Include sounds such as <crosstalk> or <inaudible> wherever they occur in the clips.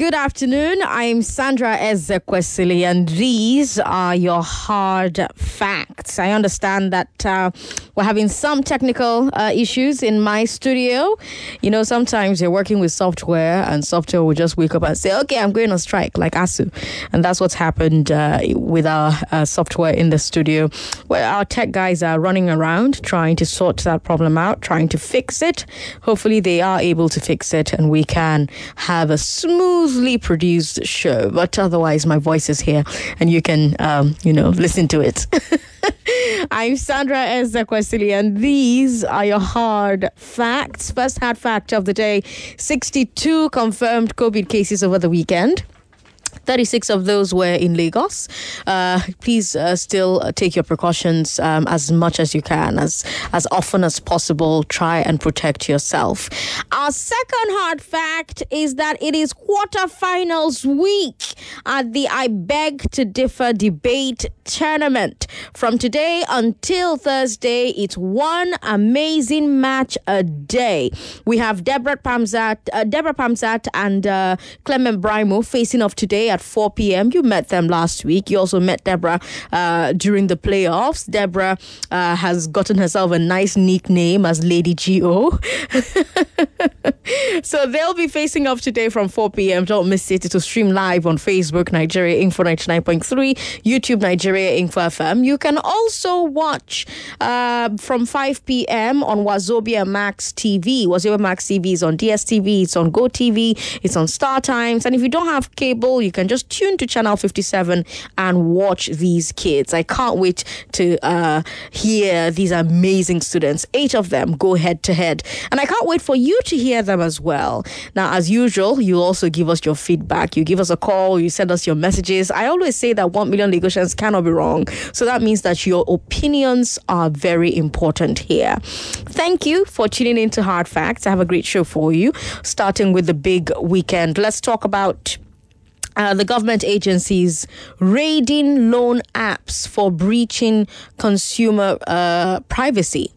Good afternoon. I'm Sandra Ezekwesili, and these are your hard facts. I understand that uh, we're having some technical uh, issues in my studio. You know, sometimes you're working with software, and software will just wake up and say, "Okay, I'm going on strike," like ASUU, and that's what's happened uh, with our uh, software in the studio. Well, our tech guys are running around trying to sort that problem out, trying to fix it. Hopefully, they are able to fix it, and we can have a produced show. But otherwise, my voice is here, and you can, um, you know, listen to it. <laughs> I'm Sandra Ezekwesili, and these are your hard facts. First hard fact of the day 62 confirmed COVID cases over the weekend. 36 of those were in Lagos. Uh, please uh, still take your precautions um, as much as you can, as, as often as possible. Try and protect yourself. Our second hard fact is that it is quarterfinals week at the I Beg to Differ debate tournament. From today until Thursday, it's one amazing match a day. We have Deborah Pamzat, uh, Deborah Pamzat and uh, Clement Brimo facing off today at 4 p.m. You met them last week. You also met Deborah uh, during the playoffs. Deborah uh, has gotten herself a nice nickname as Lady G.O. <laughs> so they'll be facing off today from 4 p.m. Don't miss it. It will stream live on Facebook, Nigeria Info 99.3, YouTube, Nigeria Info FM. You can also watch uh, from 5 p.m. on Wazobia Max TV. Wazobia Max TV is on DSTV, it's on GoTV, it's on Star Times. And if you don't have cable, you can just tune to Channel 57 and watch these kids. I can't wait to uh, hear these amazing students. Eight of them go head to head. And I can't wait for you to hear them as well. Now, as usual, you also give us your feedback. You give us a call, you send us your messages. I always say that 1 million Lagosians cannot be wrong. So that means that your opinions are very important here. Thank you for tuning in to Hard Facts. I have a great show for you, starting with the big weekend. Let's talk about uh, the government agencies raiding loan apps for breaching consumer uh, privacy.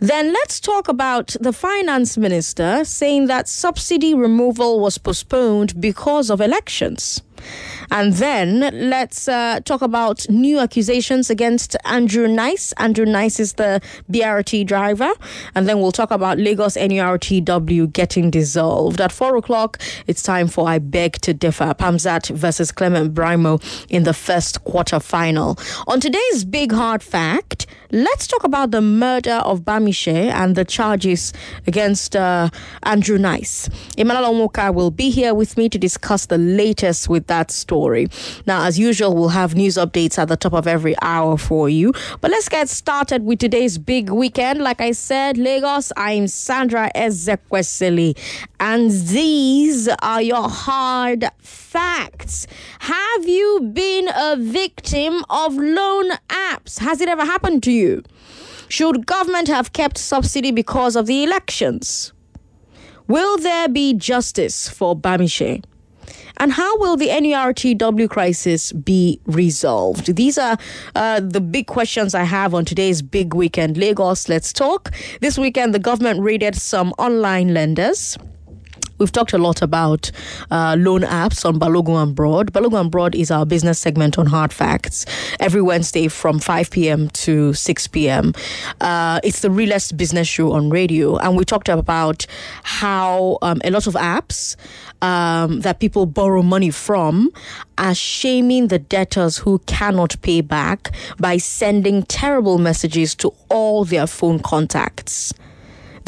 Then let's talk about the finance minister saying that subsidy removal was postponed because of elections. And then let's uh, talk about new accusations against Andrew Nice. Andrew Nice is the BRT driver. And then we'll talk about Lagos NURTW getting dissolved. At four o'clock, it's time for I Beg to Differ Pamzat versus Clement Brimo in the first quarter final. On today's Big Hard Fact, let's talk about the murder of Bamise and the charges against uh, Andrew Nice. Emmanuel Onwoka will be here with me to discuss the latest with that story. Now, as usual, we'll have news updates at the top of every hour for you. But let's get started with today's big weekend. Like I said, Lagos, I'm Sandra Ezekwesili, and these are your hard facts. Have you been a victim of loan apps? Has it ever happened to you? Should government have kept subsidy because of the elections? Will there be justice for Bamise? And how will the NURTW crisis be resolved? These are uh, the big questions I have on today's big weekend. Lagos, let's talk. This weekend, the government raided some online lenders. We've talked a lot about uh, loan apps on Balogun and Broad. Balogun and Broad is our business segment on Hard Facts every Wednesday from 5 p.m. to 6 p.m. Uh, it's the realest business show on radio. And we talked about how um, a lot of apps um, that people borrow money from are shaming the debtors who cannot pay back by sending terrible messages to all their phone contacts.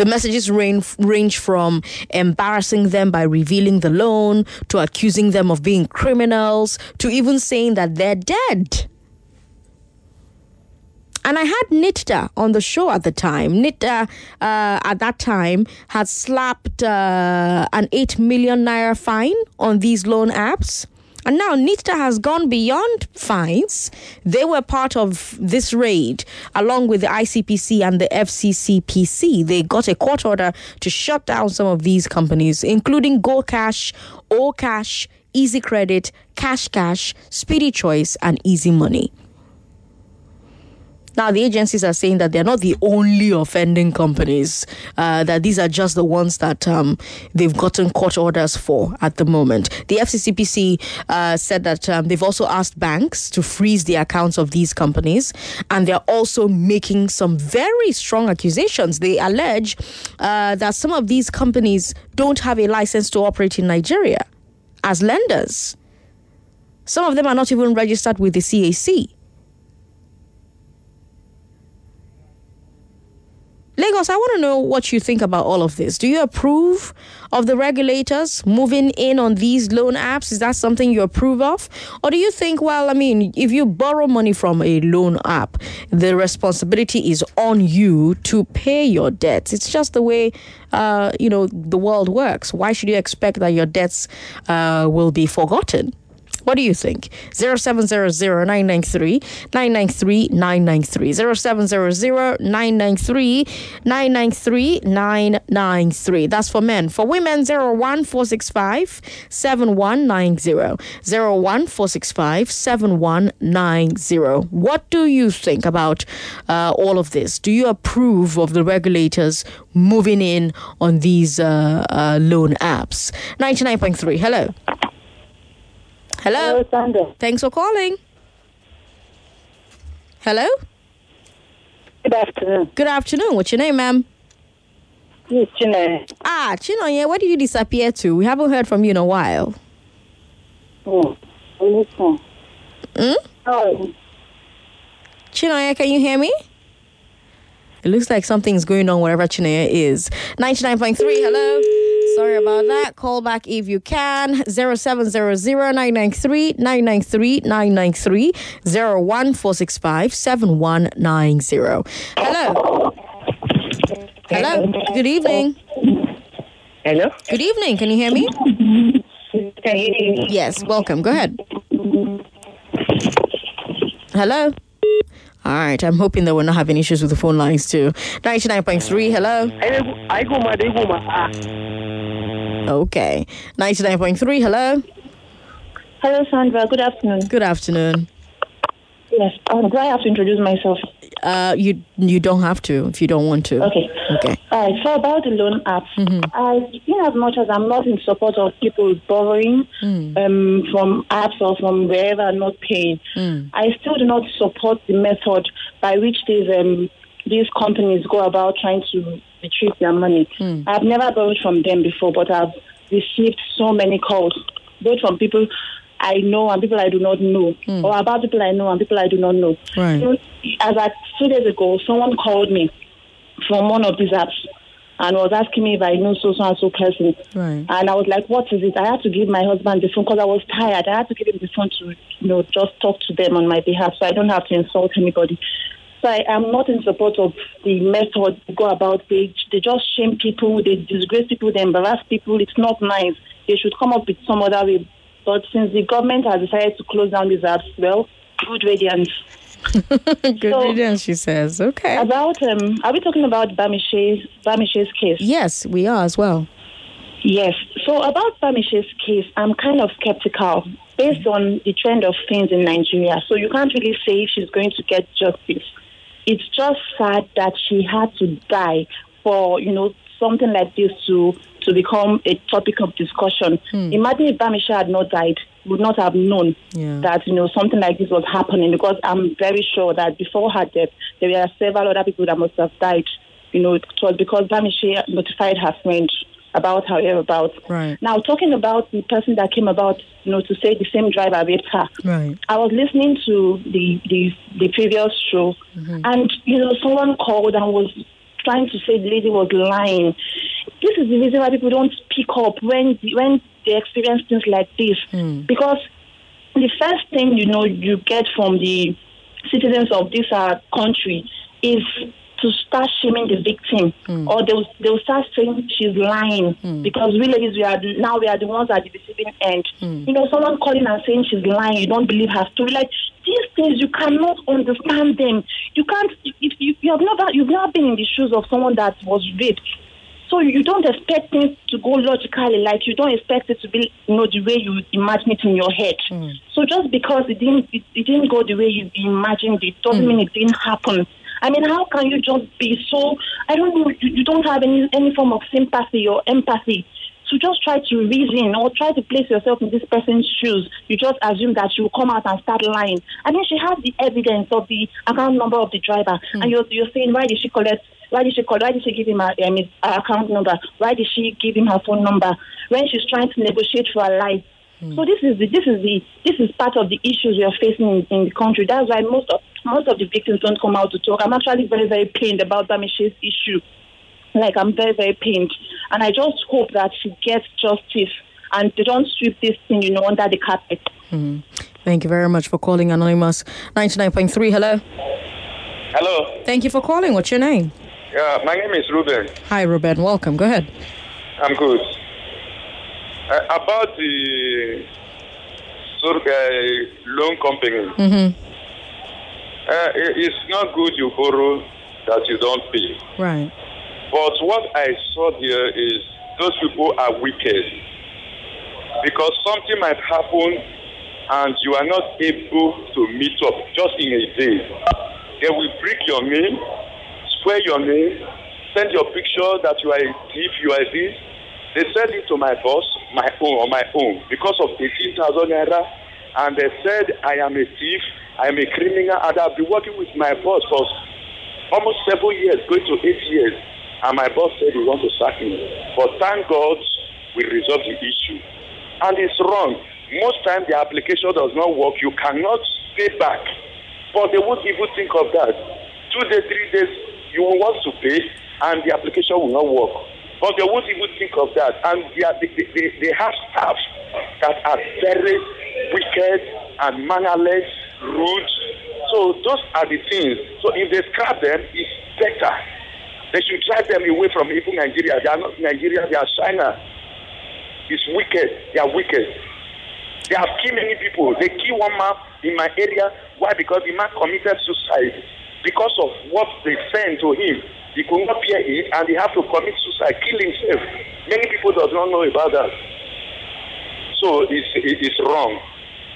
The messages range, range from embarrassing them by revealing the loan, to accusing them of being criminals, to even saying that they're dead. And I had Nitda on the show at the time. Nitda, uh, at that time, had slapped uh, an 8 million naira fine on these loan apps. And now NITDA has gone beyond fines. They were part of this raid along with the ICPC and the FCCPC. They got a court order to shut down some of these companies, including Go Cash, All Cash, Easy Credit, Cash Cash, Speedy Choice, and Easy Money. Now, the agencies are saying that they're not the only offending companies, uh, that these are just the ones that um, they've gotten court orders for at the moment. The FCCPC uh, said that um, they've also asked banks to freeze the accounts of these companies, and they're also making some very strong accusations. They allege uh, that some of these companies don't have a license to operate in Nigeria as lenders. Some of them are not even registered with the CAC. Lagos, I want to know what you think about all of this. Do you approve of the regulators moving in on these loan apps? Is that something you approve of? Or do you think, well, I mean, if you borrow money from a loan app, the responsibility is on you to pay your debts? It's just the way, uh, you know, the world works. Why should you expect that your debts uh, will be forgotten? What do you think? 0700 993 993 993. 0700 993 993 993. That's for men. For women, 01465 7190. 01465 7190. What do you think about uh, all of this? Do you approve of the regulators moving in on these uh, uh, loan apps? 99.3. Hello. Hello. Hello, Sandra. Thanks for calling. Hello. Good afternoon. Good afternoon. What's your name, ma'am? Yes. Ah, Chinoye, where did you disappear to? We haven't heard from you in a while. Oh, listen. Hmm? Oh, Chinoye, can you hear me? It looks like something's going on wherever Chinaya is. 99.3, hello. Sorry about that. Call back if you can. 0700-993-993-993 01465-7190. Hello. Hello. Good evening. hello. Good evening. Can you hear me? Can you hear me? Yes. Welcome. Go ahead. Hello. All right. I'm hoping that we're not having issues with the phone lines too. 99.3. Hello. I go my day, go my. Okay. 99.3. Hello. Hello, Sandra. Good afternoon. Good afternoon. Yes. Um, do I have to introduce myself? Uh, you you don't have to if you don't want to. Okay. Okay. All right. So about the loan app, I, in as much as I'm not in support of people borrowing um, from apps or from wherever and not paying, I still do not support the method by which these um, these companies go about trying to retrieve their money. I've never borrowed from them before, but I've received so many calls, both from people I know and people I do not know, hmm. or about people I know and people I do not know. Right. So, as at two days ago, someone called me from one of these apps and was asking me if I know so so and so person. Right. And I was like, "What is it?" I had to give my husband the phone because I was tired. I had to give him the phone to, you know, just talk to them on my behalf, so I don't have to insult anybody. So I am not in support of the method they go about. They they just shame people, they disgrace people, they embarrass people. It's not nice. They should come up with some other way. But since the government has decided to close down these apps, well, good radiance. <laughs> Good So- riddance, she says. Okay. About um, are we talking about Bamise's Bamise's case? Yes, we are as well. Yes. So about Bamise's case, I'm kind of skeptical based on the trend of things in Nigeria. So you can't really say if she's going to get justice. It's just sad that she had to die for you know something like this to to become a topic of discussion. Hmm. Imagine if Bamise had not died, would not have known Yeah. that you know something like this was happening because I'm very sure that before her death there were several other people that must have died. You know, it was because Bamise notified her friend about her whereabouts. Right. Now, talking about the person that came about, you know, to say the same driver raped her. Right. I was listening to the the, the previous show, mm-hmm. and you know, someone called and was trying to say the lady was lying. This is the reason why people don't speak up when when they experience things like this, hmm. because the first thing you know you get from the citizens of this uh, country is to start shaming the victim, hmm. or they'll they'll start saying she's lying hmm. because we ladies we are now we are the ones at the receiving end. You know, someone calling and saying she's lying, you don't believe her story. Like these things, you cannot understand them. You can't if you, you have never you've never been in the shoes of someone that was raped. So you don't expect things to go logically, like you don't expect it to be, you know, the way you imagine it in your head. Mm. So just because it didn't, it, it, didn't go the way you imagined it, doesn't mm. mean it didn't happen. I mean, how can you just be so? I don't know. You, you don't have any any form of sympathy or empathy to just try to reason or try to place yourself in this person's shoes, you just assume that she will come out and start lying. I mean, she has the evidence of the account number of the driver, mm. and you're, you're saying, why did she collect? Why did she call? Why did she give him her, um, his account number? Why did she give him her phone number when she's trying to negotiate for her life? Mm. So this is the this is the this is part of the issues we are facing in, in the country. That's why most of most of the victims don't come out to talk. I'm actually very very pained about Bamise's issue like I'm very, very pained. And I just hope that she gets justice and they don't sweep this thing, you know, under the carpet. Mm-hmm. Thank you very much for calling Anonymous 99.3. Hello. Hello. Thank you for calling. What's your name? Yeah, my name is Ruben. Hi, Ruben. Welcome. Go ahead. I'm good. Uh, about the uh, loan company. Mm-hmm. Uh, it's not good you borrow that you don't pay. Right. But what I saw here is those people are wicked. Because something might happen and you are not able to meet up just in a day. They will break your name, swear your name, send your picture that you are a thief, you are this. They send it to my boss, my own, on my own, because of 18,000 naira. And they said, I am a thief, I am a criminal, and I've been working with my boss for almost seven years, going to eight years. And my boss said he wants to sack me. But thank God we resolved the issue. And it's wrong. Most times the application does not work. You cannot pay back. But they won't even think of that. Two days, three days, you will want to pay and the application will not work. But they won't even think of that. And they, are, they, they, they have staff that are very wicked and mannerless, rude. So those are the things. So if they scrap them, it's better. They should drive them away from even Nigeria. They are not Nigeria, they are China. It's wicked. They are wicked. They have killed many people. They killed one man in my area. Why? Because the man committed suicide. Because of what they sent to him. He could not bear it and he have to commit suicide, kill himself. Many people does not know about that. So it's, it's wrong.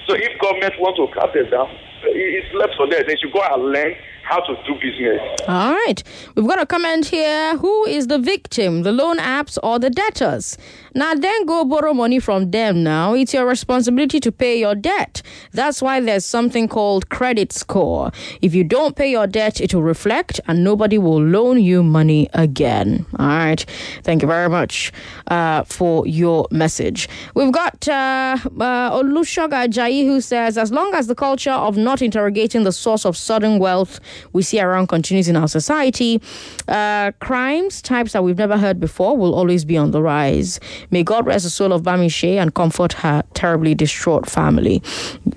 So if government want to cut them down, it's left for them. They should go and learn how to do business. All right. We've got a comment here. Who is the victim, the loan apps or the debtors? Now, then go borrow money from them now. It's your responsibility to pay your debt. That's why there's something called credit score. If you don't pay your debt, it will reflect and nobody will loan you money again. All right. Thank you very much uh, for your message. We've got uh, uh, Olushoga Jai who says, as long as the culture of not interrogating the source of sudden wealth we see around continues in our society. Uh, crimes, types that we've never heard before, will always be on the rise. May God rest the soul of Bamise and comfort her terribly distraught family.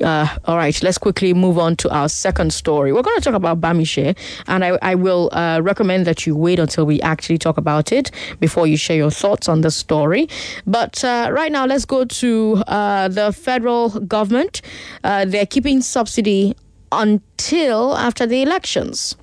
Uh, all right, let's quickly move on to our second story. We're going to talk about Bamise, and I, I will uh, recommend that you wait until we actually talk about it before you share your thoughts on the story. But uh, right now, let's go to uh, the federal government. Uh, they're keeping subsidy until after the elections.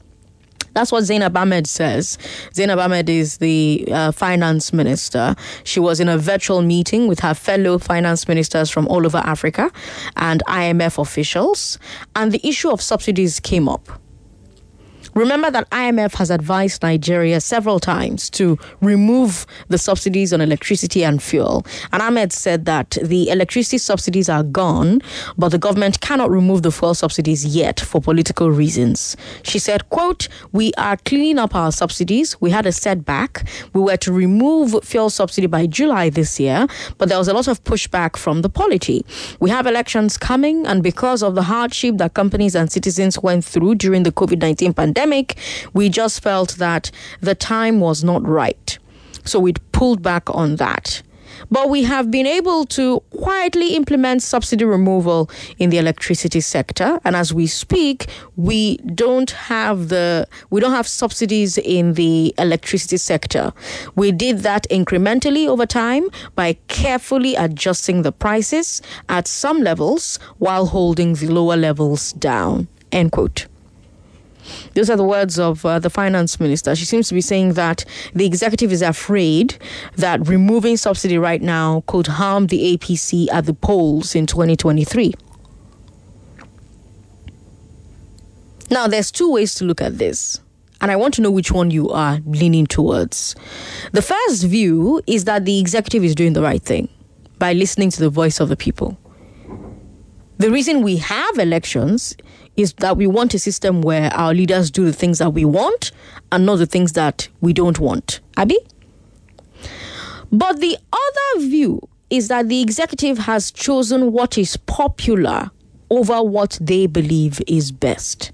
That's what Zainab Ahmed says. Zainab Ahmed is the uh, finance minister. She was in a virtual meeting with her fellow finance ministers from all over Africa and IMF officials, and the issue of subsidies came up. Remember that IMF has advised Nigeria several times to remove the subsidies on electricity and fuel. And Ahmed said that the electricity subsidies are gone, but the government cannot remove the fuel subsidies yet for political reasons. She said, quote, we are cleaning up our subsidies. We had a setback. We were to remove fuel subsidy by July this year, but there was a lot of pushback from the polity. We have elections coming, and because of the hardship that companies and citizens went through during the COVID 19 pandemic, pandemic, we just felt that the time was not right. So we pulled back on that. But we have been able to quietly implement subsidy removal in the electricity sector. And as we speak, we don't have the we don't have subsidies in the electricity sector. We did that incrementally over time by carefully adjusting the prices at some levels while holding the lower levels down. End quote. Those are the words of uh, the finance minister. She seems to be saying that the executive is afraid that removing subsidy right now could harm the APC at the polls in 2023. Now, there's two ways to look at this, and I want to know which one you are leaning towards. The first view is that the executive is doing the right thing by listening to the voice of the people. The reason we have elections is that we want a system where our leaders do the things that we want and not the things that we don't want. Abby? But the other view is that the executive has chosen what is popular over what they believe is best.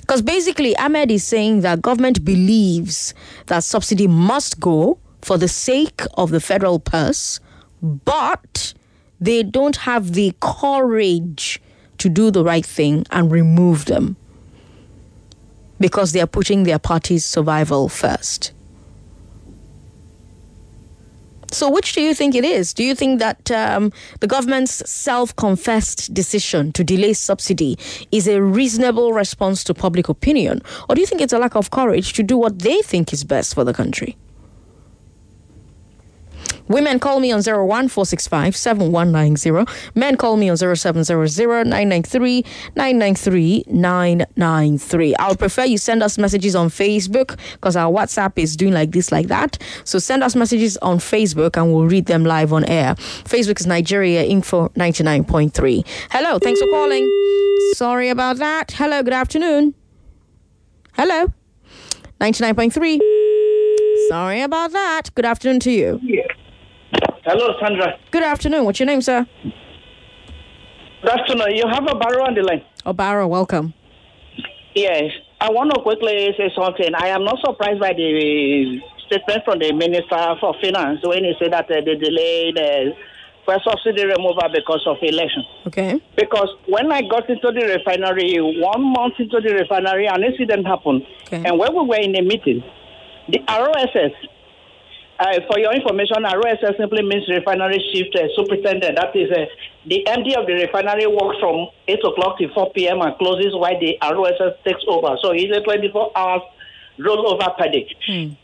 Because basically, Ahmed is saying that government believes that subsidy must go for the sake of the federal purse, but they don't have the courage to do the right thing and remove them because they are putting their party's survival first. So, which do you think it is? Do you think that um, the government's self confessed decision to delay subsidy is a reasonable response to public opinion? Or do you think it's a lack of courage to do what they think is best for the country? Women call me on 01465 7190. Men call me on 0700 993 993 993. I would prefer you send us messages on Facebook because our WhatsApp is doing like this, like that. So send us messages on Facebook and we'll read them live on air. Facebook is Nigeria Info 99.3. Hello, thanks for calling. Sorry about that. Hello, good afternoon. Hello, 99.3. Sorry about that. Good afternoon to you. Hello, Sandra. Good afternoon. What's your name, sir? Good afternoon. You have Obaro on the line. Obaro, welcome. Yes. I want to quickly say something. I am not surprised by the statement from the Minister for Finance when he said that uh, they delayed uh, first subsidy removal because of election. Okay. Because when I got into the refinery, one month into the refinery, an incident happened. Okay. And when we were in a meeting, the ROSS uh, for your information, ROSS simply means refinery shift uh, superintendent. That is, uh, the MD of the refinery works from 8 o'clock to 4 p.m. and closes while the ROSS takes over. So it's a 24 hours rollover per day.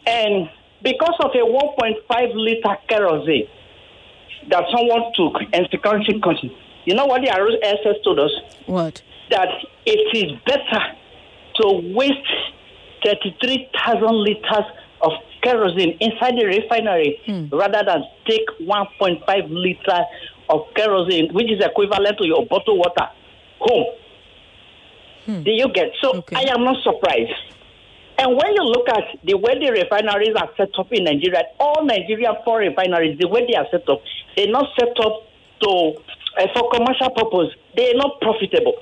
And because of a 1.5 liter kerosene that someone took and security company, you know what the ROSS told us? What? That it is better to waste 33,000 liters kerosene inside the refinery rather than take 1.5 liter of kerosene, which is equivalent to your bottled water, home. Do you get? So Okay. I am not surprised. And when you look at the way the refineries are set up in Nigeria, all Nigerian four refineries, the way they are set up, they're not set up to uh, for commercial purpose. They're not profitable.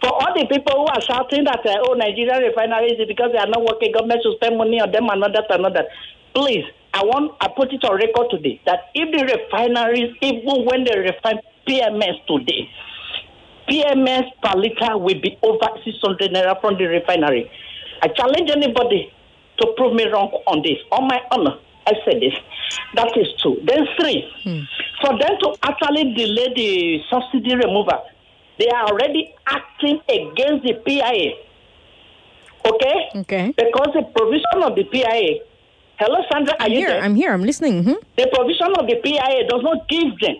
For all the people who are shouting that uh, oh Nigerian refineries because they are not working, government should spend money on them and not that and not that. Please, I want I put it on record today that if the refineries, even when they refine PMS today, PMS per liter will be over 600 naira from the refinery. I challenge anybody to prove me wrong on this. On my honor, I said this. That is two. Then three, for them to actually delay the subsidy removal, they are already acting against the PIA. Okay? Okay. Because the provision of the PIA. Hello, Sandra, are I'm you here. there? I'm here. I'm listening. hmm The provision of the PIA does not give them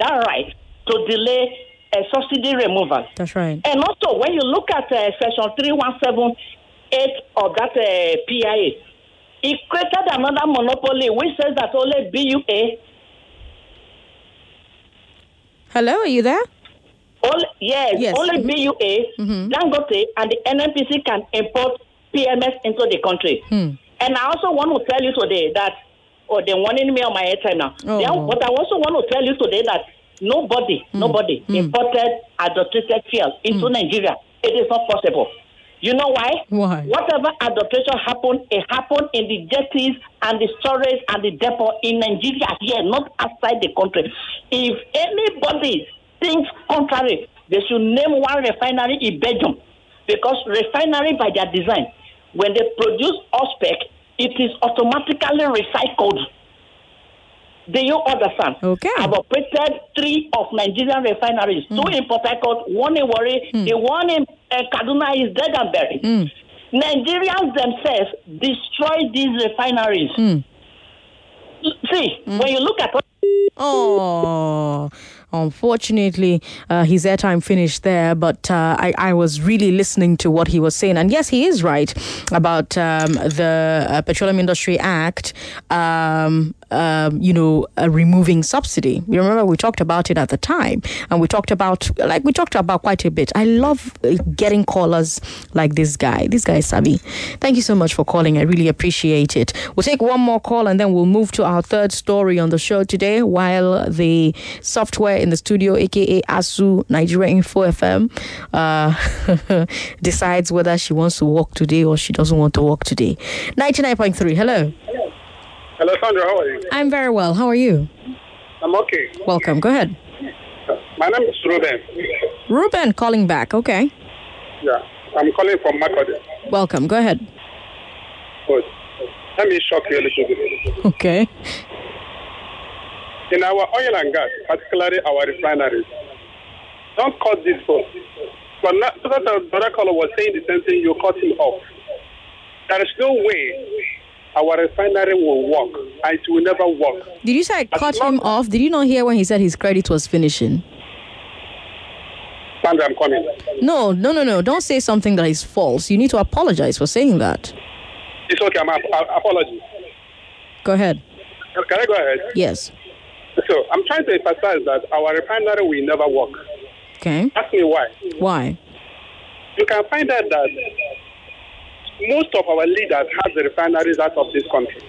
that right to delay a subsidy removal. That's right. And also, when you look at uh, section 3178 of that uh, PIA, it created another monopoly which says that only BUA, Hello, are you there? Only, yes, Yes. only BUA, mm-hmm. Dangote, and the NNPC can import PMS into the country. Hmm. And I also want to tell you today that, oh, they're warning me on my airtime now. Oh. They- But I also want to tell you today that nobody, hmm. nobody hmm. imported adulterated fuel into Nigeria. It is not possible. You know why? Why? Whatever adulteration happened, it happened in the jetties and the storage and the depot in Nigeria here, not outside the country. If anybody thinks contrary, they should name one refinery in Belgium. Because refinery by their design, when they produce off-spec, it is automatically recycled. Do you understand? Okay. I've operated three of Nigerian refineries, hmm. two in Port Harcourt, one in Warri, hmm. the one in uh, Kaduna is dead and buried. Hmm. Nigerians themselves destroy these refineries. See, when you look at Oh, unfortunately, uh, his airtime finished there, but uh, I, I was really listening to what he was saying. And yes, he is right about um, the uh, Petroleum Industry Act, um, um, you know, uh, removing subsidy. You remember we talked about it at the time, and we talked about, like, we talked about quite a bit. I love uh, getting callers like this guy. This guy is Sabi. Thank you so much for calling. I really appreciate it. We'll take one more call and then we'll move to our third story on the show today while the software in the studio, aka ASUU Nigeria Info FM, uh, <laughs> decides whether she wants to walk today or she doesn't want to walk today. 99.3. Hello. Hello, Sandra. How are you? I'm very well. How are you? I'm okay. Welcome. Go ahead. My name is Ruben. Ruben calling back. Okay. Yeah, I'm calling from Makurdi. Welcome. Go ahead. Good. Let me shock you a little bit. Okay. In our oil and gas, particularly our refineries, don't cut this off. But not, so that the other caller was saying the same thing, you cut him off. There is no way our refinery will work, and it will never work. Did you say I cut him off? Did you not hear when he said his credit was finishing? Sandra, I'm coming. No, no, no, no. Don't say something that is false. You need to apologize for saying that. It's okay, I'm ap- apology. Go ahead. Can I go ahead? Yes. So I'm trying to emphasize that our refinery will never work. Okay. Ask me why. Why? you can find out that most of our leaders have the refineries out of this country.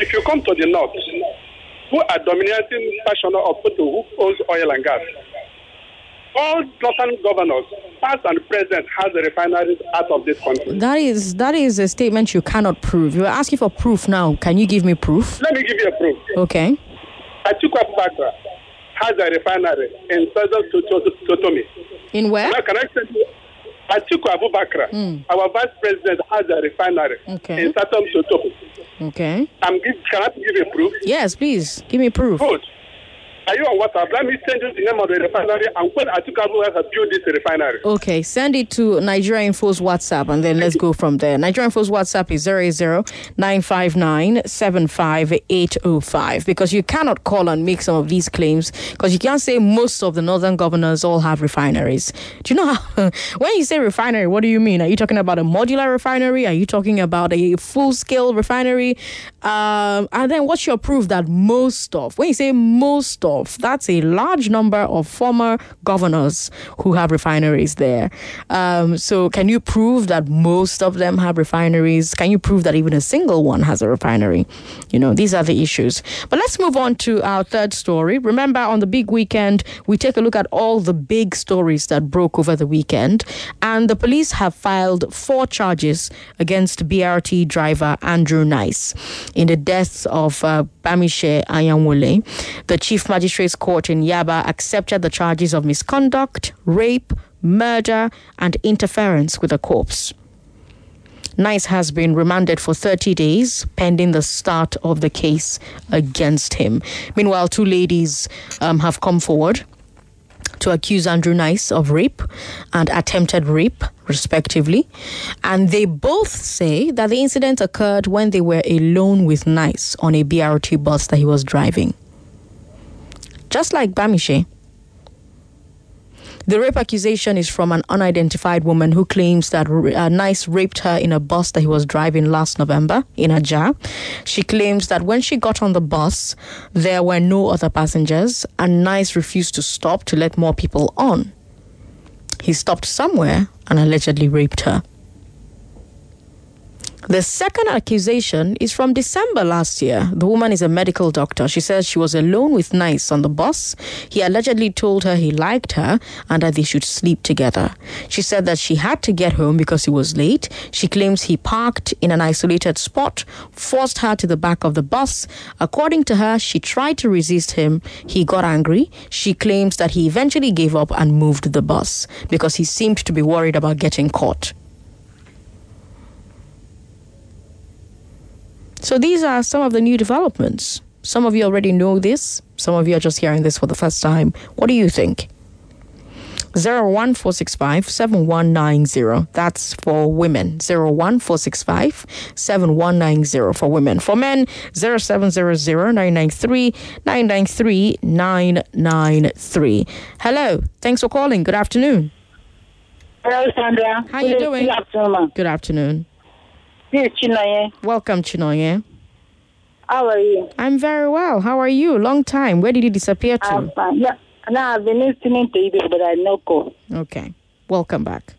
If you come to the north, who are dominating passion of who owns oil and gas? All northern governors, past and present, have the refineries out of this country. That is that is a statement you cannot prove. You're asking for proof now. Can you give me proof? Let me give you a proof. Okay. Atiku Abubakar has a refinery in southern Totomi. In where? Now, can I tell you? Atiku Abubakar, hmm. our vice president, has a refinery Okay. in Satom Totomi. Okay. I'm give, can I give you proof? Yes, please give me proof. Good. Are you on WhatsApp? Let me send you the name of the refinery and when Atiku Abubakar built this refinery. Okay, send it to Nigeria Info's WhatsApp and then let's go from there. Nigeria Info's WhatsApp is 080-959-75805 because you cannot call and make some of these claims because you can't say most of the northern governors all have refineries. Do you know how, <laughs> when you say refinery, what do you mean? Are you talking about a modular refinery? Are you talking about a full-scale refinery? Um, and then what's your proof that most of, when you say most of, that's a large number of former governors who have refineries there. Um, so can you prove that most of them have refineries? Can you prove that even a single one has a refinery? You know, these are the issues. But let's move on to our third story. Remember, on the big weekend, we take a look at all the big stories that broke over the weekend. And the police have filed four charges against BRT driver Andrew Nice in the deaths of uh, Bamise. The Chief Magistrate's Court in Yaba accepted the charges of misconduct, rape, murder, and interference with a corpse. Nice has been remanded for 30 days pending the start of the case against him. Meanwhile, two ladies um, have come forward to accuse Andrew Nice of rape and attempted rape, respectively. And they both say that the incident occurred when they were alone with Nice on a BRT bus that he was driving. Just like Bamise. The rape accusation is from an unidentified woman who claims that uh, Nice raped her in a bus that he was driving last November in Ajah. She claims that when she got on the bus, there were no other passengers, and Nice refused to stop to let more people on. He stopped somewhere and allegedly raped her. The second accusation is from December last year. The woman is a medical doctor. She says she was alone with Nice on the bus. He allegedly told her he liked her and that they should sleep together. She said that she had to get home because he was late. She claims he parked in an isolated spot, forced her to the back of the bus. According to her, she tried to resist him. He got angry. She claims that he eventually gave up and moved the bus because he seemed to be worried about getting caught. So these are some of the new developments Some of you already know this. Some of you are just hearing this for the first time. What do you think? 01465 7190. That's for women. 01465 7190 for women. For men, 0700 993 993 993. Hello. Thanks for calling. Good afternoon. Hello, Sandra. How you doing? Good afternoon. Good afternoon. This is Chinaye. Welcome, Chinoye. How are you? I'm very well. How are you? Long time. Where did you disappear to? I'm fine. Yeah. Now I've been listening to you, but I no call. Okay. Welcome back.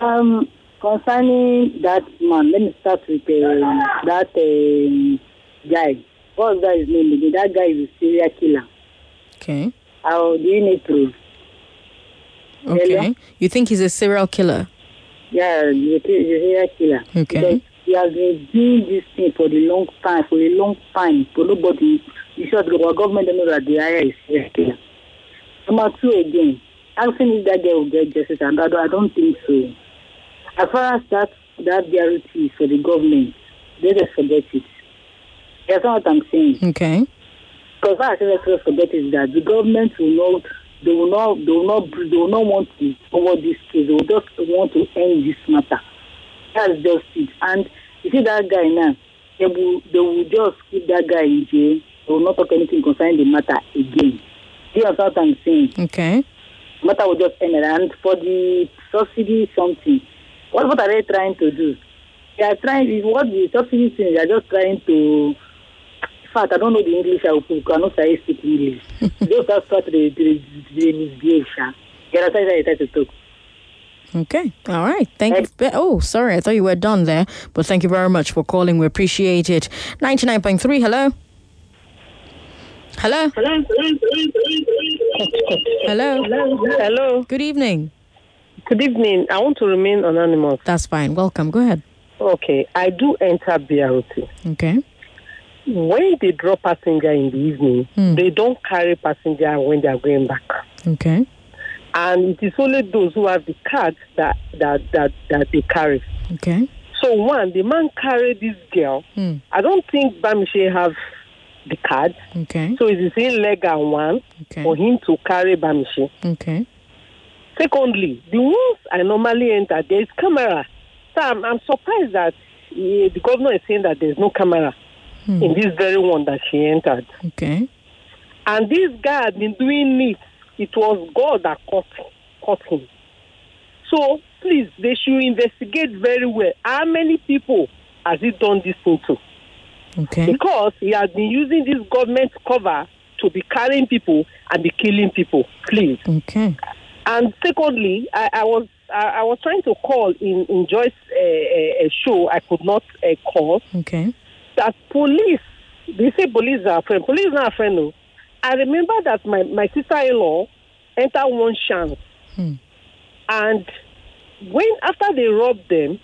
Um, concerning that man, let me start with um, that um, guy. What's that his name? again? That guy is a serial killer. Okay. How do you need proof? Okay. Hello? You think he's a serial killer? Yeah, a serial killer. Okay. Because he has been doing this thing for the long time, for a long time. For nobody, in short, our government know that the area is serial killer. Number two again, asking if that guy will get justice, and I don't, I don't think so. As far as that that is for the government, they just forget it. That's not what I'm saying. Okay. Because what I say let's forget is that the government will not, they will not, they will not, they will not want to forward this case. They will just want to end this matter. That's just it. And you see that guy now, they will, they will just keep that guy in jail. They will not talk anything concerning the matter again. Do you what I'm saying? Okay. matter will just end. And for the subsidy something, what what are they trying to do? They are trying. What the subsidy thing? They are just trying to. In fact, I don't know the English. I will I know I speak English. they just start to the the the misbehave. You understand what I try to talk? Okay. All right. Thank you. Oh, sorry. I thought you were done there. But thank you very much for calling. We appreciate it. 99.3. Hello. Hello. Hello. <laughs> Hello. Hello. Good evening. Good evening. I want to remain anonymous. That's fine. Welcome. Go ahead. Okay. I do enter BRT. Okay. When they drop passenger in the evening, Hmm. they don't carry passenger when they are going back. Okay. And it is only those who have the cards that that that, that they carry. Okay. So one, the man carried this girl. Hmm. I don't think Bamise have the card. Okay. So it is illegal one Okay. for him to carry Bamise. Okay. Secondly, the ones I normally enter, there is camera. So I'm, I'm surprised that eh, the governor is saying that there's no camera Hmm. in this very one that she entered. Okay. And this guy had been doing it. It was God that caught, caught him. So please, they should investigate very well. How many people has he done this thing to? Okay. Because he has been using this government cover to be carrying people and be killing people. Please. Okay. And secondly, I, I was I, I was trying to call in in Joyce uh, uh, show. I could not uh, call. Okay. That police, they say police are a friend. Police not a friend. No. I remember that my my sister-in-law entered one chance, Hmm. and when after they robbed them,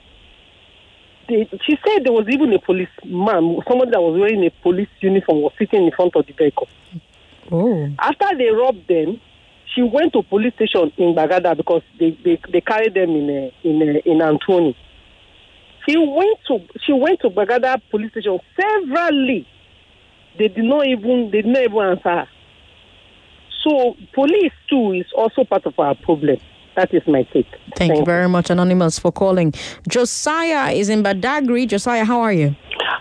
they, she said there was even a policeman, someone that was wearing a police uniform, was sitting in front of the vehicle. Oh. After they robbed them, she went to police station in Bagada because they, they, they carried them in uh, in uh, in Anthony. She went to she went to Bagada police station severally. They did not even they did not even answer her. So police too is also part of our problem. That is my take. Thank you very much, Anonymous, for calling. Josiah is in Badagry. Josiah, how are you?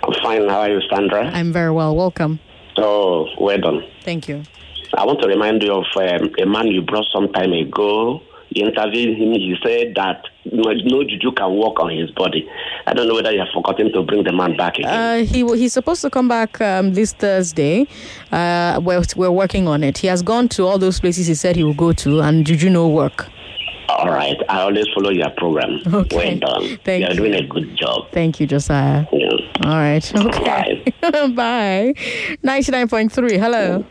I'm fine. How are you, Sandra? I'm very well. Welcome. Oh, well done. Thank you. I want to remind you of um, a man you brought some time ago. You interviewed him. He said that no, no juju can walk on his body. I don't know whether you have forgotten to bring the man back again. Uh, he he's supposed to come back um, this Thursday. Uh, we're, we're working on it. He has gone to all those places he said he will go to, and Juju no work. All right. I always follow your program. Okay. Well done. Thank You're you. doing a good job. Thank you, Josiah. Yeah. All right. <laughs> Okay. Bye. <laughs> Bye. 99.3. Hello.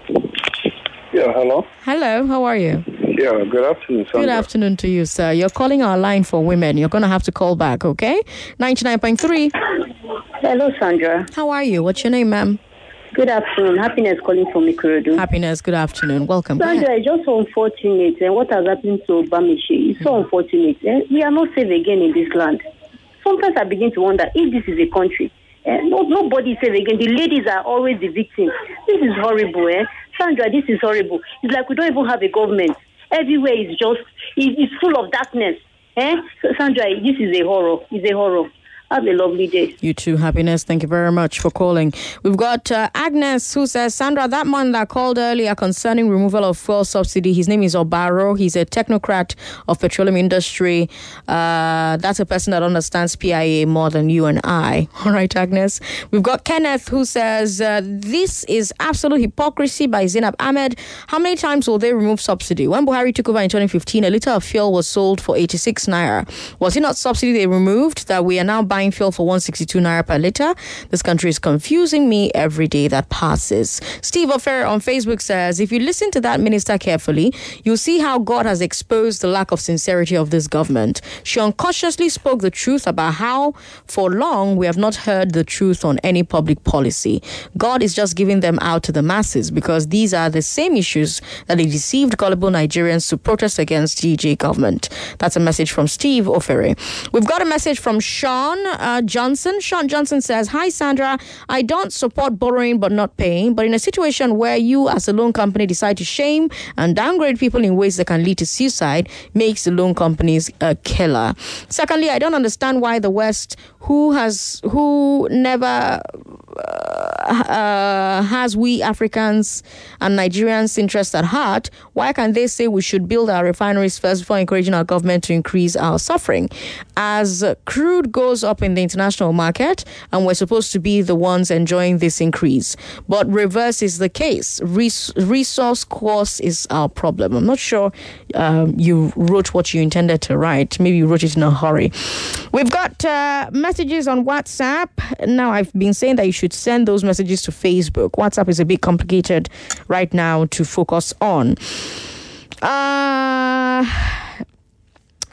Yeah, hello. Hello. How are you? Yeah, good afternoon, Sandra. Good afternoon to you, sir. You're calling our line for women. You're going to have to call back, okay? 99.3. Hello, Sandra. How are you? What's your name, ma'am? Good afternoon. Happiness calling from Ikorodu. Happiness. Good afternoon. Welcome. Sandra, ahead. it's just so unfortunate. And what has happened to Bamise is so unfortunate. Eh, We are not safe again in this land. Sometimes I begin to wonder if this is a country. Eh, no, nobody is safe again. The ladies are always the victims. This is horrible, eh? Sandra, this is horrible. It's like we don't even have a government. Everywhere is just, it- it's full of darkness. Eh? Sandra, this is a horror. It's a horror. Have a lovely day. You too, happiness. Thank you very much for calling. We've got uh, Agnes who says, Sandra, that man that called earlier concerning removal of fuel subsidy, his name is Obaro. He's a technocrat of petroleum industry. Uh, that's a person that understands PIA more than you and I. <laughs> All right, Agnes. We've got Kenneth who says, uh, this is absolute hypocrisy by Zainab Ahmed. How many times will they remove subsidy? When Buhari took over in 2015, a litre of fuel was sold for 86 naira. Was it not subsidy they removed that we are now buying fuel for 162 naira per litre? This country is confusing me every day that passes. Steve Offer on Facebook says, if you listen to that minister carefully, you'll see how God has exposed the lack of sincerity of this government. She unconsciously spoke the truth about how, for long, we have not heard the truth on any public policy. God is just giving them out to the masses because these are the same issues that he deceived gullible Nigerians to protest against GEJ government. That's a message from Steve Ofere. We've got a message from Sean uh, Johnson. Sean Johnson says, Hi, Sandra. I don't support borrowing but not paying, but in a situation where you, as a loan company, decide to shame and downgrade people in ways that can lead to suicide, makes the loan companies a killer. Secondly, I don't understand why the West, who has, who never uh, has we Africans and Nigerians' interests at heart, why can they say we should build our refineries first before encouraging our government to increase our suffering? As crude goes up in the international market, and we're supposed to be the ones enjoying this increase, but reverse is the case. Res- resource cost is our problem. I'm not sure um, you wrote what you intended to write. Maybe you wrote it in a hurry. We've got uh, messages on WhatsApp. Now, I've been saying that you should send those messages to Facebook. WhatsApp is a bit complicated right now to focus on. Uh,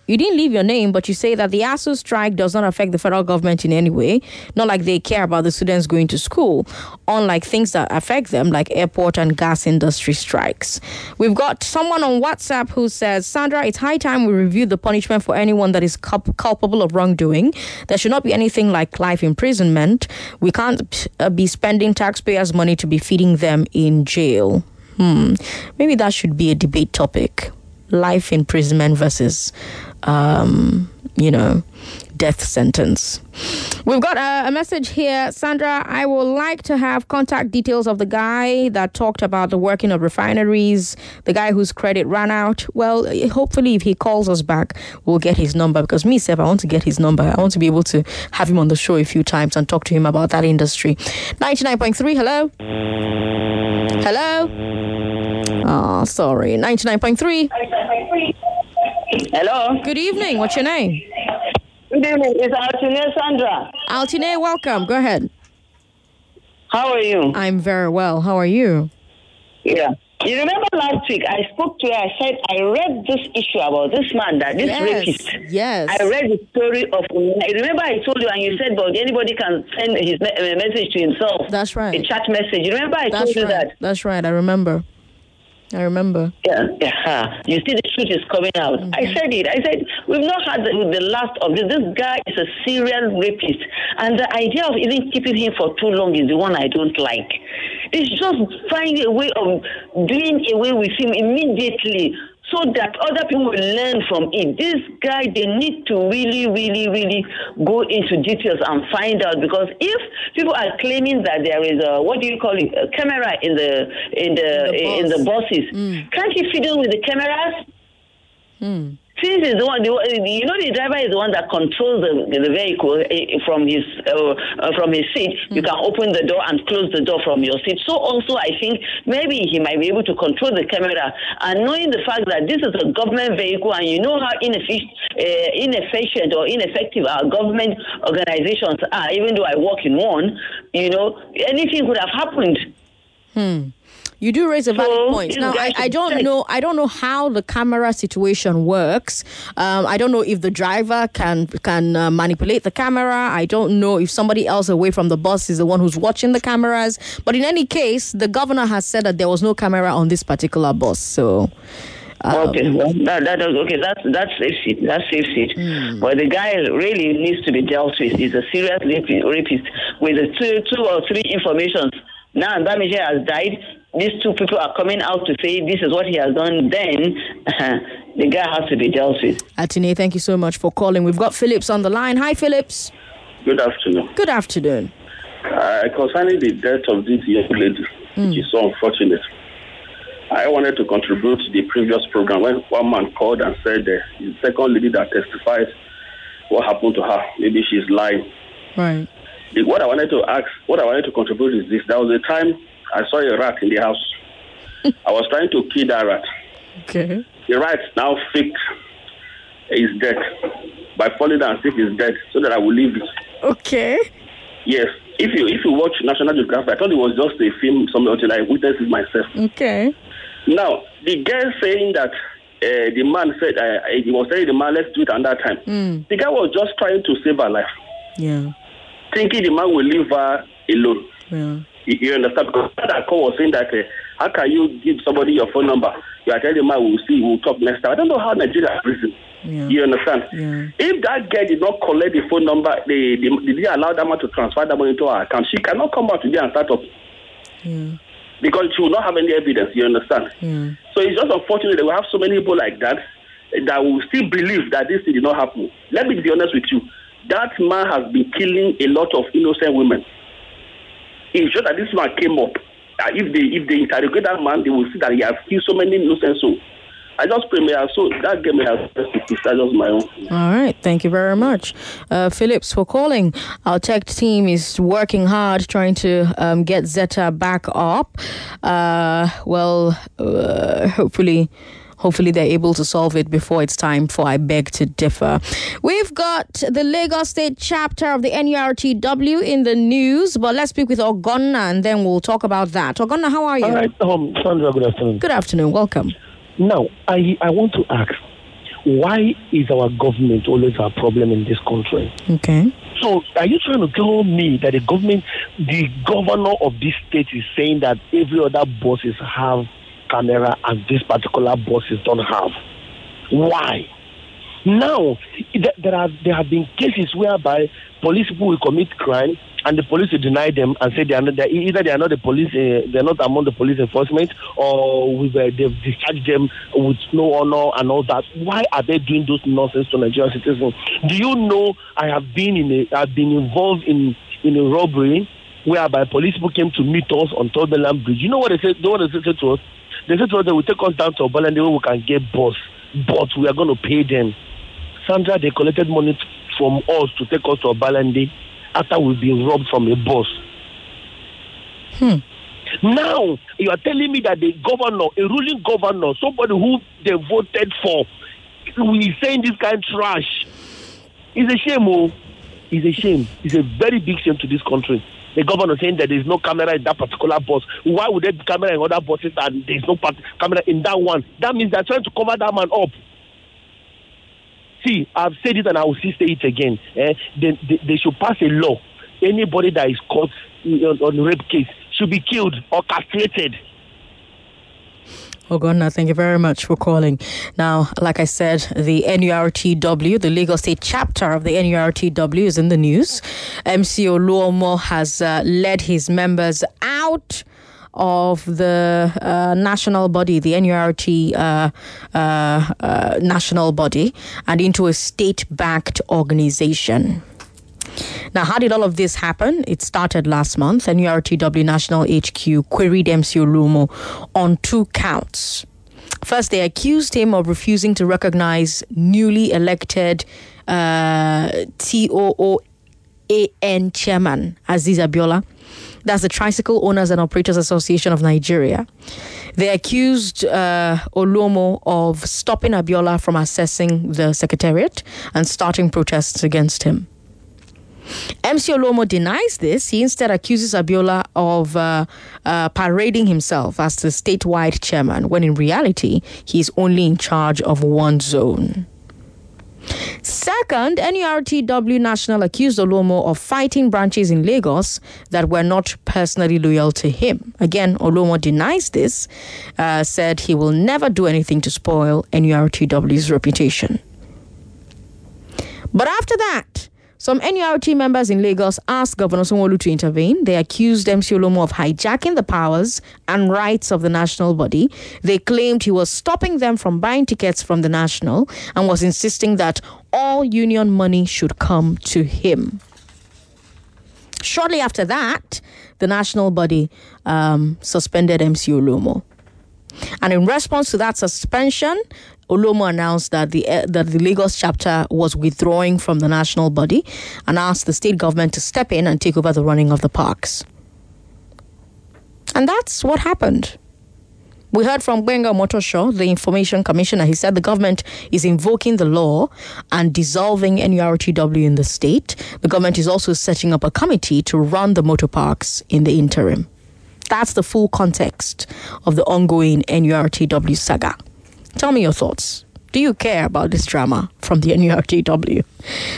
you didn't leave your name, but you say that the ASUU strike does not affect the federal government in any way. Not like they care about the students going to school, unlike things that affect them, like airport and gas industry strikes. We've got someone on WhatsApp who says, Sandra, it's high time we review the punishment for anyone that is culp- culpable of wrongdoing. There should not be anything like life imprisonment. We can't uh, be spending taxpayers' money to be feeding them in jail. Hmm. Maybe that should be a debate topic life imprisonment versus, um, you know, death sentence. We've got a, a, message here. Sandra, I would like to have contact details of the guy that talked about the working of refineries, the guy whose credit ran out. Well, hopefully, if he calls us back, we'll get his number because me, Seb, I want to get his number. I want to be able to have him on the show a few times and talk to him about that industry. 99.3, hello? Hello? Oh, sorry. 99.3. Hello. Good evening. What's your name? Good evening. It's Altine Sandra. Altine, welcome. Go ahead. How are you? I'm very well. How are you? Yeah. You remember last week I spoke to you. I said I read this issue about this man that this yes, rapist. Yes. I read the story of. I remember I told you and you said, "But anybody can send his uh, message to himself." That's right. A chat message. You remember I That's told you that. That's right. I remember. I remember. Yeah, yeah. You see, the truth is coming out. Mm-hmm. I said it. I said we've not had the, the last of this. This guy is a serial rapist, and the idea of even keeping him for too long is the one I don't like. It's just finding a way of doing away with him immediately. So that other people will learn from it. This guy, they need to really, really, really go into details and find out because if people are claiming that there is a what do you call it, a camera in the in the in the, buses, mm. can't you fiddle with the cameras? Mm. Since is the one, the, you know, the driver is the one that controls the, the vehicle from his uh, from his seat. Mm. You can open the door and close the door from your seat. So also, I think maybe he might be able to control the camera. And knowing the fact that this is a government vehicle, and you know how inefficient, uh, inefficient or ineffective our government organizations are. Even though I work in one, you know, anything could have happened. Hmm. You do raise a valid So, point. Now, I, I don't know. I don't know how the camera situation works. Um, I don't know if the driver can can uh, manipulate the camera. I don't know if somebody else away from the bus is the one who's watching the cameras. But in any case, the governor has said that there was no camera on this particular bus. So. okay, well, that, that okay. That's that's safe seat. That's safe seat. But the guy really needs to be dealt with. He's a serious rapist with the two, two or three informations. Now Bamise has died. These two people are coming out to say this is what he has done. Then <laughs> the guy has to be dealt with. Altine, thank you so much for calling. We've got Phillips on the line. Hi, Phillips. Good afternoon. Good afternoon. Uh, concerning the death of this young lady, which is so unfortunate, I wanted to contribute to the previous program when one man called and said uh, the second lady that testified what happened to her. Maybe she's lying. Right. The- What I wanted to ask, what I wanted to contribute is this. There was a time I saw a rat in the house. I was trying to kill that rat. Okay. The rat now faked his death by falling down and his dead so that I will leave it. Okay. Yes. If you if you watch National Geographic, I thought it was just a film, something until I witnessed it myself. Okay. Now, the girl saying that uh, the man said, uh, he was telling the man, let's do it another time. Mm. The guy was just trying to save her life, Yeah. thinking the man will leave her alone. Yeah. You, understand? Because that call was saying that, uh, how can you give somebody your phone number? You are telling the man, we'll see, we'll talk next time. I don't know how Nigeria is reason. Yeah. You understand? Yeah. If that girl did not collect the phone number, they, they, they allow that man to transfer that money into her account, she cannot come back today and start up Yeah. because she will not have any evidence. You understand? So it's just unfortunate that we have so many people like that that will still believe that this thing did not happen. Let me be honest with you. That man has been killing a lot of innocent women. Just that this man came up. Uh, if they if they interrogate that man, they will see that he has killed so many innocent souls. I just pray may have so that game may have just my own. All right. Thank you very much, uh, Phillips, for calling. Our tech team is working hard trying to um, get Zeta back up. Uh, well, uh, hopefully. Hopefully, they're able to solve it before it's time for I Beg to Differ. We've got the Lagos State chapter of the NURTW in the news, but let's speak with Ogonna and then we'll talk about that. Ogonna, how are you? All right, um, Sandra, good afternoon. Good afternoon. Welcome. Now, I, I want to ask, why is our government always our problem in this country? Okay. So, are you trying to tell me that the government, the governor of this state is saying that every other bosses have camera and this particular bosses don't have? Why? Now, there are there have been cases whereby police people will commit crime and the police will deny them and say they are not they're, either they are not the police uh, they're not among the police enforcement or with, uh, they've discharged them with no honor and all that. Why are they doing those nonsense to Nigerian citizens? Do you know I have been in a I've been involved in in a robbery whereby police people came to meet us on Tottenham Bridge. You know what they said? You know what they said to us? They said to us they will take us down to Obalende where we can get bus, but we are going to pay them. Sandra, they collected money from us to take us to Obalende after we've been robbed from a bus. Hmm. Now, you are telling me that the governor, a ruling governor, somebody who they voted for, is saying this kind of trash. It's a shame, oh. It's a shame. It's a very big shame to this country. The governor saying that there is no camera in that particular bus. Why would there be camera in other buses and there is no part- camera in that one? That means they're trying to cover that man up. See, I've said it and I will say it again. Eh? They, they, they should pass a law. Anybody that is caught on, on rape case should be killed or castrated. Ogonna, thank you very much for calling. Now, like I said, the NURTW, the Lagos State chapter of the NURTW, is in the news. MC Oluomo has uh, led his members out of the uh, national body, the NURT uh, uh, uh, national body, and into a state backed organization. Now, how did all of this happen? It started last month. NURTW National HQ queried MC Oluomo on two counts. First, they accused him of refusing to recognize newly elected uh, TOOAN chairman Aziz Abiola. That's the Tricycle Owners and Operators Association of Nigeria. They accused uh, Oluomo of stopping Abiola from accessing the secretariat and starting protests against him. MC Oluomo denies this. He instead accuses Abiola of uh, uh, parading himself as the statewide chairman, when in reality, he is only in charge of one zone. Second, NURTW National accused Oluomo of fighting branches in Lagos that were not personally loyal to him. Again, Oluomo denies this, uh, said he will never do anything to spoil NURTW's reputation. But after that, some NURT members in Lagos asked Governor Sanwo-Olu to intervene. They accused MC Oluomo of hijacking the powers and rights of the national body. They claimed he was stopping them from buying tickets from the national and was insisting that all union money should come to him. Shortly after that, the national body um, suspended MC Oluomo. And in response to that suspension, Oluomo announced that the uh, that the Lagos chapter was withdrawing from the national body and asked the state government to step in and take over the running of the parks. And that's what happened. We heard from Gbenga Omotoso, the information commissioner. He said the government is invoking the law and dissolving NURTW in the state. The government is also setting up a committee to run the motor parks in the interim. That's the full context of the ongoing NURTW saga. Tell me your thoughts. Do you care about this drama from the NURTW?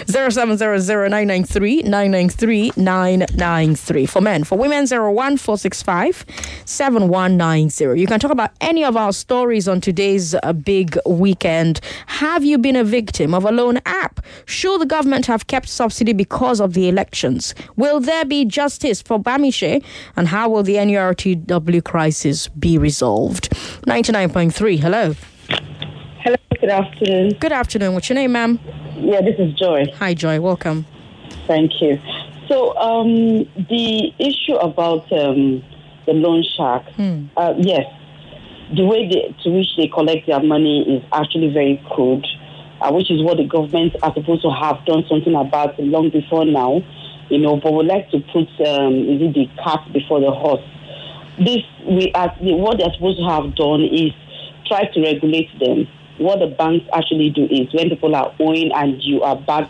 0700-993-993-993. For men. For women, 01465-7190. You can talk about any of our stories on today's uh, big weekend. Have you been a victim of a loan app? Should the government have kept subsidy because of the elections? Will there be justice for Bamise? And how will the NURTW crisis be resolved? 99.3, hello. Hello, good afternoon. Good afternoon. What's your name, ma'am? Yeah, this is Joy. Hi, Joy. Welcome. Thank you. So, um, the issue about um, the loan shark, Hmm. uh, yes, the way they, to which they collect their money is actually very crude, uh, which is what the government are supposed to have done something about long before now, you know. But we like to put um, is it the cart before the horse. This we are, what they're supposed to have done is try to regulate them. What the banks actually do is when people are owing and you are bad,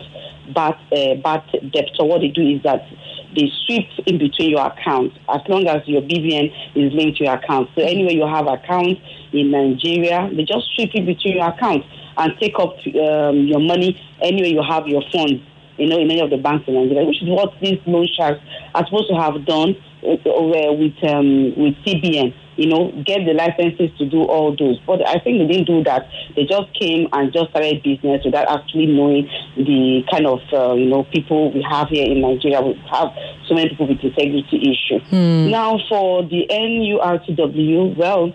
bad, uh, bad debtor, what they do is that they sweep in between your accounts as long as your BVN is linked to your account. So anywhere you have accounts in Nigeria, they just sweep in between your accounts and take up um, your money anywhere you have your funds. You know, in any of the banks in Nigeria, which is what these loan sharks are supposed to have done uh, uh, with um, with CBN you know, get the licenses to do all those. But I think they didn't do that. They just came and just started business without actually knowing the kind of, uh, you know, people we have here in Nigeria. We have so many people with integrity issue. Now, for the NURTW, well,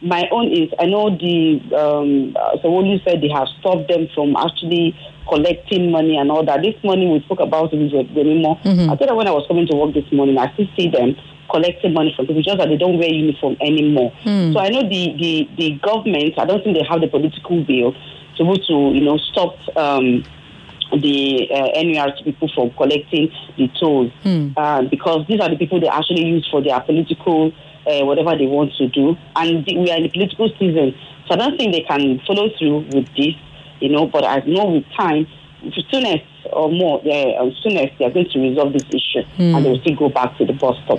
my own is I know the um, uh, so what you said they have stopped them from actually collecting money and all that. This money we spoke about it with anymore. I thought that when I was coming to work this morning, I still see them collecting money from people just that they don't wear uniform anymore. Hmm. So I know the, the, the government. I don't think they have the political will to be to you know stop. Um, the uh, NURT people from collecting the tolls uh, because these are the people they actually use for their political uh, whatever they want to do, and the, we are in the political season, so I don't think they can follow through with this, you know. But I know with time, it's soonest or more, uh, um, soonest they are going to resolve this issue, Hmm. and they will still go back to the bus stop.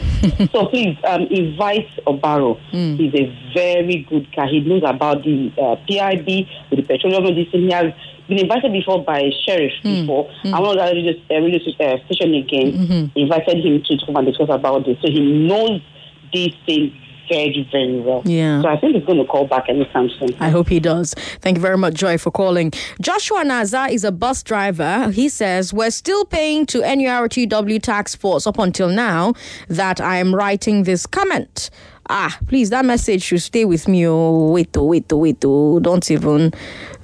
<laughs> so please um, invite Obaro. He's a very good guy. He knows about the uh, PIB with the petroleum medicine. He has been invited before by sheriff before. I want to radio, uh, radio station again invited him to come and discuss about this. So he knows these things very, very well. Yeah. So I think he's going to call back anytime soon. I hope he does. Thank you very much, Joy, for calling. Joshua Naza is a bus driver. He says, We're still paying to NURTW tax force up until now that I am writing this comment. Ah, please, that message should stay with me. Oh, wait, oh, wait, oh, wait, oh. Don't even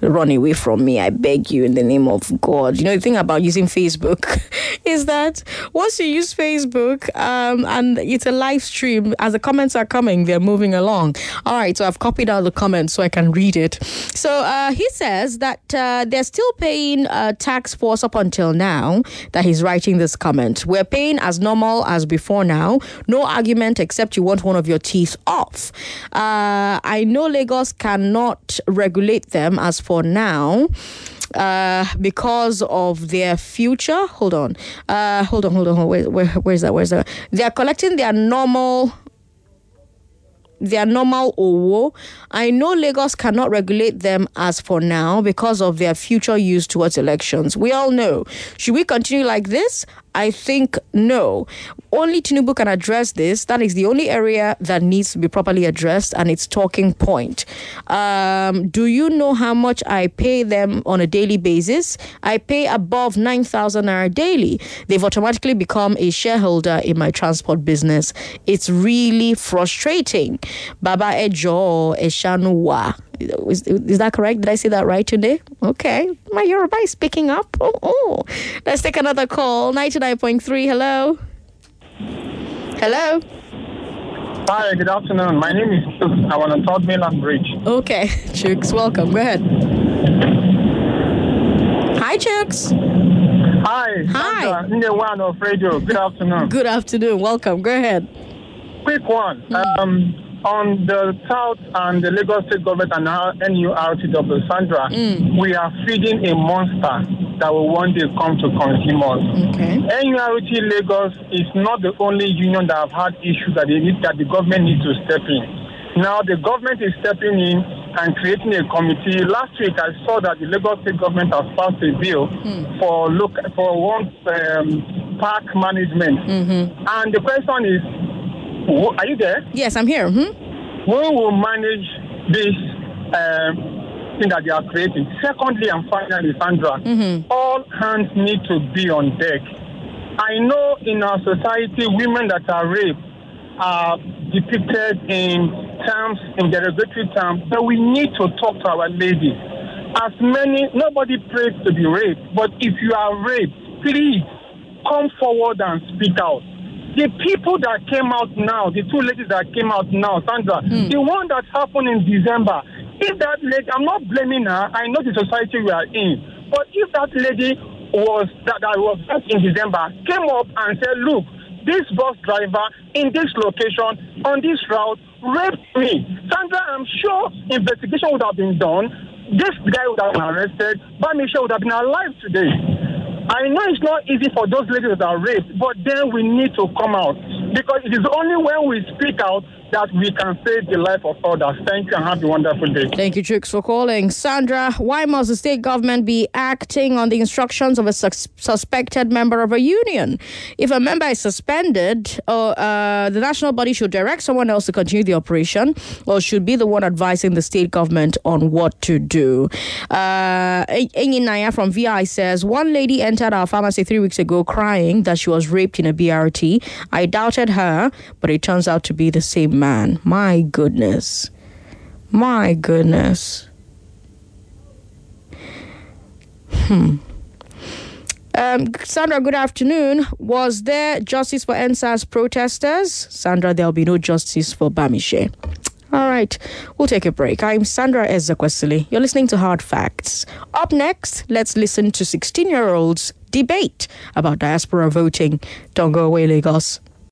run away from me. I beg you in the name of God. You know, the thing about using Facebook <laughs> is that once you use Facebook um, and it's a live stream, as the comments are coming, they're moving along. All right, so I've copied out the comments so I can read it. So uh, he says that uh, they're still paying uh, tax force up until now that he's writing this comment. We're paying as normal as before now. No argument except you want one of your teeth off. Uh, I know Lagos cannot regulate them as for now uh, because of their future. Hold on. Uh, hold on, hold on. Hold on. Where, where, where's that? Where's that? They are collecting their normal. their normal owo. I know Lagos cannot regulate them as for now because of their future use towards elections. We all know. Should we continue like this? I think no. Only Tinubu can address this. That is the only area that needs to be properly addressed, and it's talking point. Um, do you know how much I pay them on a daily basis? I pay above 9,000 naira daily. They've automatically become a shareholder in my transport business. It's really frustrating. Baba Ejo Eshanuwa. Is, is that correct? Did I say that right today? Okay. My Yoruba is picking up. Oh, oh. Let's take another call. 99.3. Hello. Hello. Hi, good afternoon. My name is Chooks. I want to talk mainland bridge. Okay. <laughs> Chooks, welcome. Go ahead. Hi, Chooks. Hi. Hi. Of radio. Good afternoon. Good afternoon. Welcome. Go ahead. Quick one. Um, on the South and the Lagos State government and now NURTW, Sandra, mm. we are feeding a monster that will one day come to consume us. Okay. NURT Lagos is not the only union that have had issues that they need that the government needs to step in. Now the government is stepping in and creating a committee. Last week I saw that the Lagos State government has passed a bill hmm. for look for one um, park management. Mm-hmm. And the question is, are you there? Yes, I'm here. hmm Who will manage this um, thing that they are creating? Secondly, and finally, Sandra, all hands need to be on deck. I know in our society, women that are raped are depicted in terms, in derogatory terms, but we need to talk to our ladies. As many, nobody prays to be raped, but if you are raped, please come forward and speak out. The people that came out now, the two ladies that came out now, Sandra, hmm. the one that happened in December, if that lady, I'm not blaming her, I know the society we are in, but if that lady was that, that was back in December came up and said, look, this bus driver in this location on this route raped me. Sandra, I'm sure investigation would have been done. This guy would have been arrested. Bamise would have been alive today. I know it's not easy for those ladies that are raped, but then we need to come out. Because it is only when we speak out that we can save the life of others. Thank you and have a wonderful day. Thank you, Chooks, for calling. Sandra, why must the state government be acting on the instructions of a sus- suspected member of a union? If a member is suspended, uh, uh, the national body should direct someone else to continue the operation or should be the one advising the state government on what to do. Uh, Enyi Naya from VI says, one lady entered our pharmacy three weeks ago crying that she was raped in a BRT. I doubted her, but it turns out to be the same man. My goodness. My goodness. Hmm. Um, Sandra, good afternoon. Was there justice for NSAS protesters? Sandra, there'll be no justice for Bamise. All right, we'll take a break. I'm Sandra Ezekwesili. You're listening to Hard Facts. Up next, let's listen to 16 year olds debate about diaspora voting. Don't go away, Lagos.